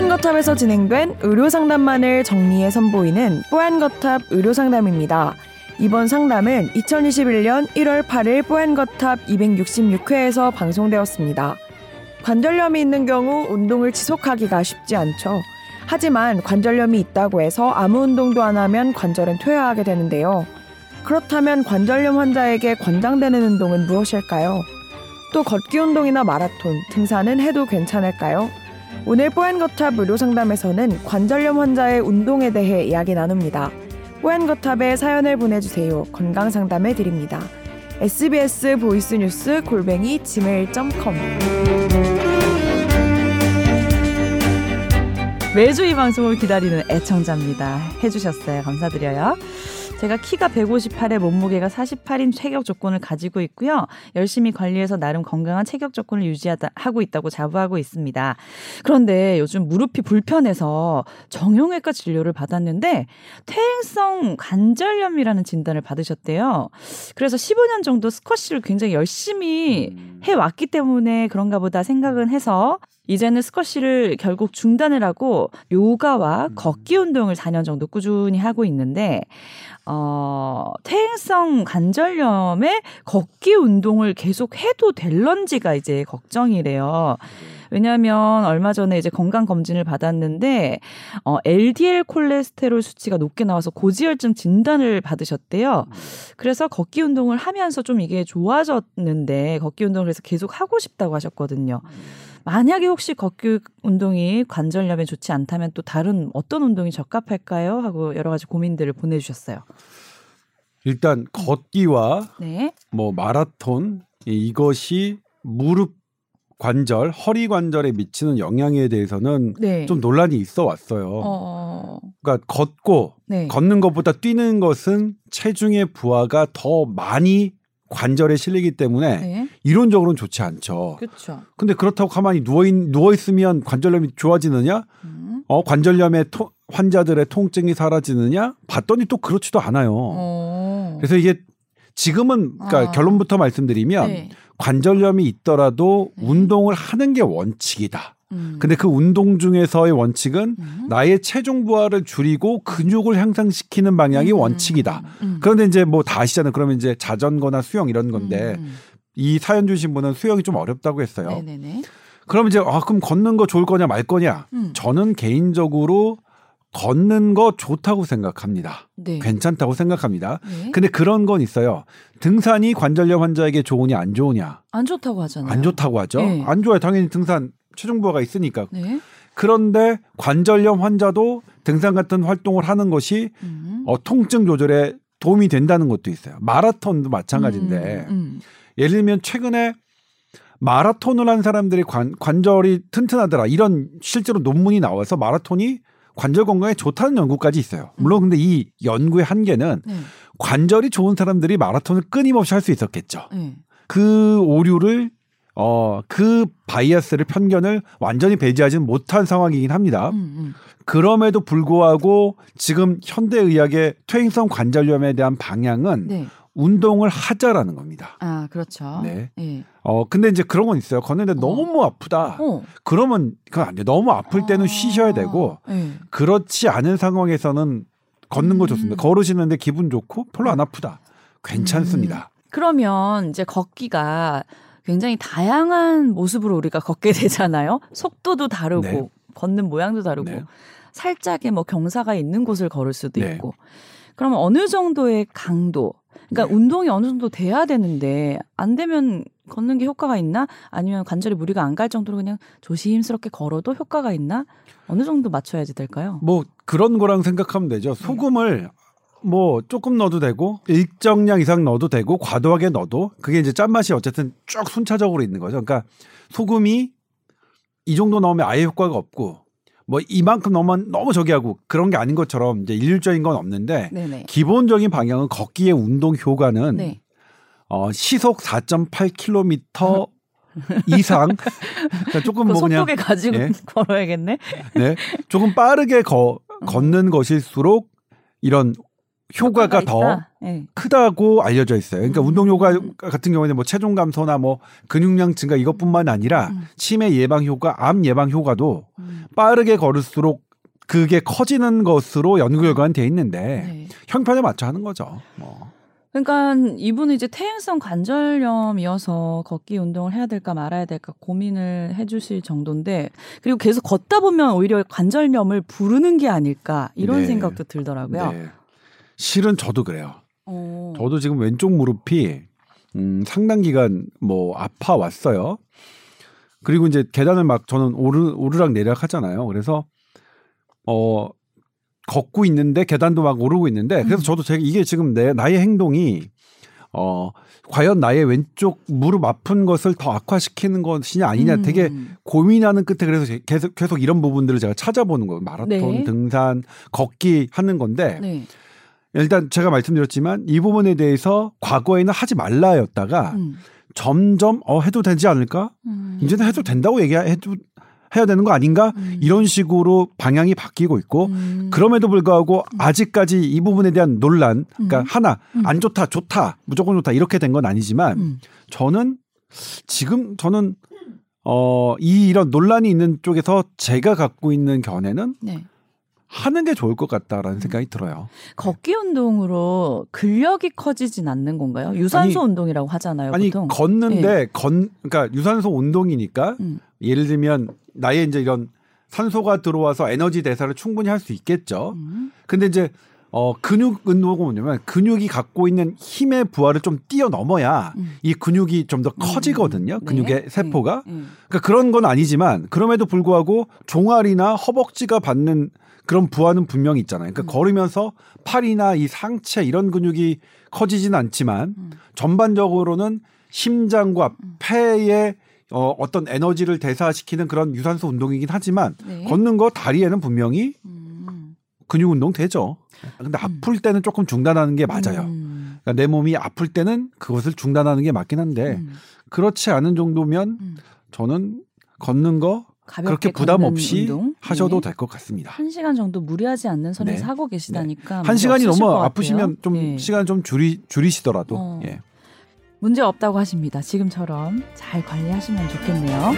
뽀얀거탑에서 진행된 의료상담만을 정리해 선보이는 뽀얀거탑 의료상담입니다. 이번 상담은 2021년 1월 8일 뽀얀거탑 266회에서 방송되었습니다. 관절염이 있는 경우 운동을 지속하기가 쉽지 않죠. 하지만 관절염이 있다고 해서 아무 운동도 안 하면 관절은 퇴화하게 되는데요. 그렇다면 관절염 환자에게 권장되는 운동은 무엇일까요? 또 걷기 운동이나 마라톤, 등산은 해도 괜찮을까요? 오늘 뽀얀거탑 무료 상담에서는 관절염 환자의 운동에 대해 이야기 나눕니다. 뽀얀거탑에 사연을 보내주세요. 건강 상담해 드립니다. SBS voice news 골뱅이 gmail.com 매주 이 방송을 기다리는 애청자입니다. 해주셨어요. 감사드려요. 제가 키가 158에 몸무게가 48인 체격 조건을 가지고 있고요. 열심히 관리해서 나름 건강한 체격 조건을 유지하고 있다고 자부하고 있습니다. 그런데 요즘 무릎이 불편해서 정형외과 진료를 받았는데 퇴행성 관절염이라는 진단을 받으셨대요. 그래서 15년 정도 스쿼시를 굉장히 열심히 해왔기 때문에 그런가 보다 생각은 해서 이제는 스쿼시를 결국 중단을 하고 요가와 걷기 운동을 4년 정도 꾸준히 하고 있는데 어, 퇴행성 관절염에 걷기 운동을 계속 해도 될런지가 이제 걱정이래요. 왜냐하면 얼마 전에 이제 건강 검진을 받았는데 어, LDL 콜레스테롤 수치가 높게 나와서 고지혈증 진단을 받으셨대요. 그래서 걷기 운동을 하면서 좀 이게 좋아졌는데 걷기 운동을 그래서 계속 하고 싶다고 하셨거든요. 만약에 혹시 걷기 운동이 관절염에 좋지 않다면 또 다른 어떤 운동이 적합할까요? 하고 여러 가지 고민들을 보내주셨어요. 일단 걷기와 네. 뭐 마라톤 이것이 무릎 관절, 허리 관절에 미치는 영향에 대해서는 네. 좀 논란이 있어 왔어요. 어, 그러니까 걷고 네. 걷는 것보다 뛰는 것은 체중의 부하가 더 많이 관절에 실리기 때문에 네. 이론적으로는 좋지 않죠. 그렇죠. 근데 그렇다고 가만히 누워 있, 누워 있으면 관절염이 좋아지느냐? 음. 어, 관절염의 토, 환자들의 통증이 사라지느냐? 봤더니 또 그렇지도 않아요. 어. 그래서 이게 지금은 그러니까 아. 결론부터 말씀드리면 네. 관절염이 있더라도 네. 운동을 하는 게 원칙이다. 음. 근데 그 운동 중에서의 원칙은 음. 나의 체중 부하를 줄이고 근육을 향상시키는 방향이 음. 원칙이다. 음. 그런데 이제 뭐 다 아시잖아요. 그러면 이제 자전거나 수영 이런 건데 음. 이 사연 주신 분은 수영이 좀 어렵다고 했어요. 네네네. 그럼 이제 아 그럼 걷는 거 좋을 거냐 말 거냐? 음. 저는 개인적으로 걷는 거 좋다고 생각합니다. 네. 괜찮다고 생각합니다. 네. 근데 그런 건 있어요. 등산이 관절염 환자에게 좋으냐 안 좋으냐? 안 좋다고 하잖아요. 안 좋다고 하죠. 네. 안 좋아요. 당연히 등산 체중 부하가 있으니까. 네. 그런데 관절염 환자도 등산 같은 활동을 하는 것이 음. 어, 통증 조절에 도움이 된다는 것도 있어요. 마라톤도 마찬가지인데 음, 음. 예를 들면 최근에 마라톤을 한 사람들이 관, 관절이 튼튼하더라 이런 실제로 논문이 나와서 마라톤이 관절 건강에 좋다는 연구까지 있어요. 물론 근데 이 연구의 한계는 네. 관절이 좋은 사람들이 마라톤을 끊임없이 할 수 있었겠죠. 네. 그 오류를 어 그 바이어스를 편견을 완전히 배제하지는 못한 상황이긴 합니다. 음, 음. 그럼에도 불구하고 지금 현대 의학의 퇴행성 관절염에 대한 방향은 네. 운동을 하자라는 겁니다. 아 그렇죠. 네. 네. 어 근데 이제 그런 건 있어요. 걷는데 너무 아프다. 어. 그러면 그건 안 돼. 너무 아플 때는 아. 쉬셔야 되고 네. 그렇지 않은 상황에서는 걷는 거 음. 좋습니다. 걸으시는데 기분 좋고 별로 안 아프다. 괜찮습니다. 그러면 이제 걷기가 굉장히 다양한 모습으로 우리가 걷게 되잖아요. 속도도 다르고 네. 걷는 모양도 다르고 네. 살짝의 뭐 경사가 있는 곳을 걸을 수도 네. 있고. 그러면 어느 정도의 강도, 그러니까 네. 운동이 어느 정도 돼야 되는데 안 되면 걷는 게 효과가 있나? 아니면 관절에 무리가 안 갈 정도로 그냥 조심스럽게 걸어도 효과가 있나? 어느 정도 맞춰야지 될까요? 뭐 그런 거랑 생각하면 되죠. 소금을 뭐 조금 넣어도 되고 일정량 이상 넣어도 되고 과도하게 넣어도 그게 이제 짠맛이 어쨌든 쭉 순차적으로 있는 거죠. 그러니까 소금이 이 정도 넣으면 아예 효과가 없고 뭐 이만큼 넣으면 너무 저기 하고 그런 게 아닌 것처럼 이제 일률적인 건 없는데 네네. 기본적인 방향은 걷기의 운동 효과는 네. 어, 시속 4.8km 이상 그러니까 조금 그뭐 그냥 속도계 가지고 예. 걸어야겠네. 네. 조금 빠르게 거, 걷는 것일수록 이런 효과가 더. 네. 크다고 알려져 있어요. 그러니까 음. 운동 효과 같은 경우에는 뭐 체중 감소나 뭐 근육량 증가 이것뿐만 아니라 음. 치매 예방 효과, 암 예방 효과도 음. 빠르게 걸을수록 그게 커지는 것으로 연구 결과는 돼 있는데 네. 형편에 맞춰 하는 거죠. 뭐. 그러니까 이분은 이제 퇴행성 관절염이어서 걷기 운동을 해야 될까 말아야 될까 고민을 해주실 정도인데 그리고 계속 걷다 보면 오히려 관절염을 부르는 게 아닐까 이런 네. 생각도 들더라고요. 네. 실은 저도 그래요. 어. 저도 지금 왼쪽 무릎이 음, 상당 기간 뭐 아파 왔어요. 그리고 이제 계단을 막 저는 오르 오르락 내리락 하잖아요. 그래서 어 걷고 있는데 계단도 막 오르고 있는데 그래서 음. 저도 제가 이게 지금 내 나의 행동이 어 과연 나의 왼쪽 무릎 아픈 것을 더 악화시키는 것이냐 아니냐 음. 되게 고민하는 끝에 그래서 제- 계속 계속 이런 부분들을 제가 찾아보는 거예요. 마라톤, 네. 등산, 걷기 하는 건데 네. 일단 제가 말씀드렸지만 이 부분에 대해서 과거에는 하지 말라였다가 음. 점점 어 해도 되지 않을까? 음. 이제는 해도 된다고 얘기해도 해야 되는 거 아닌가? 음. 이런 식으로 방향이 바뀌고 있고 음. 그럼에도 불구하고 아직까지 이 부분에 대한 논란, 그러니까 음. 하나 음. 안 좋다, 좋다, 무조건 좋다 이렇게 된 건 아니지만 음. 저는 지금 저는 어, 이 이런 논란이 있는 쪽에서 제가 갖고 있는 견해는 네. 하는 게 좋을 것 같다라는 음. 생각이 들어요. 걷기 운동으로 근력이 커지진 않는 건가요? 유산소 운동이라고 하잖아요, 아니 보통. 걷는데 건 그러니까 유산소 운동이니까 음. 예를 들면 나의 이제 이런 산소가 들어와서 에너지 대사를 충분히 할 수 있겠죠. 음. 근데 이제 어 근육 운동은 뭐냐면 근육이 갖고 있는 힘의 부하를 좀 뛰어넘어야 음. 이 근육이 좀 더 커지거든요. 네. 근육의 세포가. 네. 네. 그러니까 그런 건 아니지만 그럼에도 불구하고 종아리나 허벅지가 받는 그런 부하는 분명히 있잖아요. 그러니까 음. 걸으면서 팔이나 이 상체 이런 근육이 커지진 않지만 음. 전반적으로는 심장과 음. 폐에 어, 어떤 에너지를 대사시키는 그런 유산소 운동이긴 하지만 네. 걷는 거 다리에는 분명히 음. 근육 운동 되죠. 근데 아플 때는 조금 중단하는 게 맞아요. 음. 그러니까 내 몸이 아플 때는 그것을 중단하는 게 맞긴 한데 음. 그렇지 않은 정도면 음. 저는 걷는 거 그렇게 부담 없이 운동? 하셔도 네. 될것 같습니다. 한 시간 정도 무리하지 않는 선에서 네. 하고 계시다니까 한 문제 시간이 너무. 아프시면 좀 네. 시간 좀 줄이 줄이시더라도 어. 예. 문제 없다고 하십니다. 지금처럼 잘 관리하시면 좋겠네요.